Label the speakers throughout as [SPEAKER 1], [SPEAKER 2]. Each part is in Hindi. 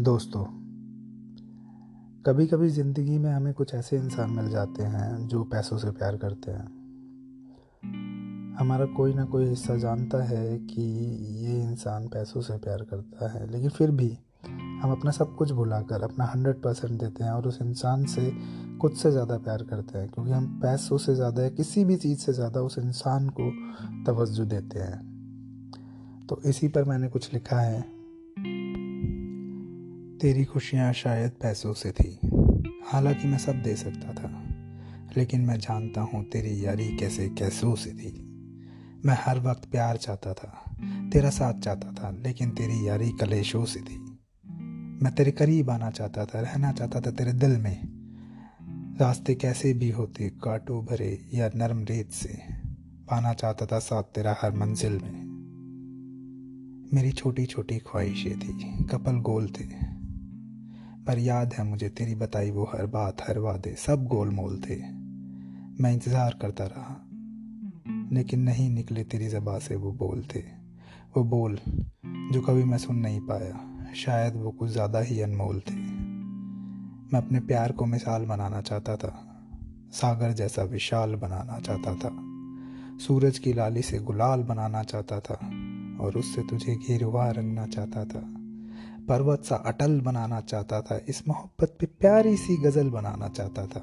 [SPEAKER 1] दोस्तों कभी कभी ज़िंदगी में हमें कुछ ऐसे इंसान मिल जाते हैं जो पैसों से प्यार करते हैं। हमारा कोई ना कोई हिस्सा जानता है कि ये इंसान पैसों से प्यार करता है, लेकिन फिर भी हम अपना सब कुछ भुलाकर अपना हंड्रेड परसेंट देते हैं और उस इंसान से खुद से ज़्यादा प्यार करते हैं, क्योंकि हम पैसों से ज़्यादा या किसी भी चीज़ से ज़्यादा उस इंसान को तवज्जो देते हैं। तो इसी पर मैंने कुछ लिखा है। तेरी खुशियाँ शायद पैसों से थी। हालाँकि मैं सब दे सकता था, लेकिन मैं जानता हूँ तेरी यारी कैसे कैसों से थी। मैं हर वक्त प्यार चाहता था, तेरा साथ चाहता था, लेकिन तेरी यारी कलेशों से थी। मैं तेरे करीब आना चाहता था, रहना चाहता था तेरे दिल में। रास्ते कैसे भी होते, काटो भरे या नरम रेत से, पाना चाहता था साथ तेरा हर मंजिल में। मेरी छोटी छोटी ख्वाहिशें थी, कपल गोल थे। पर याद है मुझे तेरी बताई वो हर बात, हर वादे, सब गोल मोल थे। मैं इंतज़ार करता रहा, लेकिन नहीं निकले तेरी जबा से वो बोल थे। वो बोल जो कभी मैं सुन नहीं पाया, शायद वो कुछ ज़्यादा ही अनमोल थे। मैं अपने प्यार को मिसाल बनाना चाहता था, सागर जैसा विशाल बनाना चाहता था, सूरज की लाली से गुलाल बनाना चाहता था, और उससे तुझे घेरवा रंगना चाहता था। पर्वत सा अटल बनाना चाहता था, इस मोहब्बत पे प्यारी सी गज़ल बनाना चाहता था,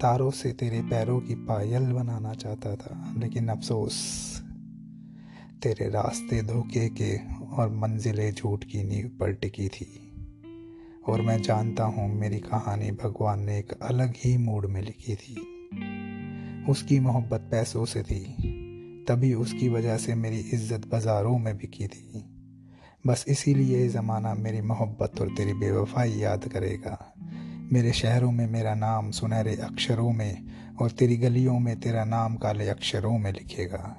[SPEAKER 1] तारों से तेरे पैरों की पायल बनाना चाहता था। लेकिन अफसोस, तेरे रास्ते धोखे के और मंजिलें झूठ की नींव पर टिकी थी। और मैं जानता हूँ मेरी कहानी भगवान ने एक अलग ही मूड में लिखी थी। उसकी मोहब्बत पैसों से थी, तभी उसकी वजह से मेरी इज़्ज़त बाज़ारों में बिकी थी। बस इसीलिए ज़माना मेरी मोहब्बत और तेरी बेवफाई याद करेगा। मेरे शहरों में मेरा नाम सुनहरे अक्षरों में और तेरी गलियों में तेरा नाम काले अक्षरों में लिखेगा।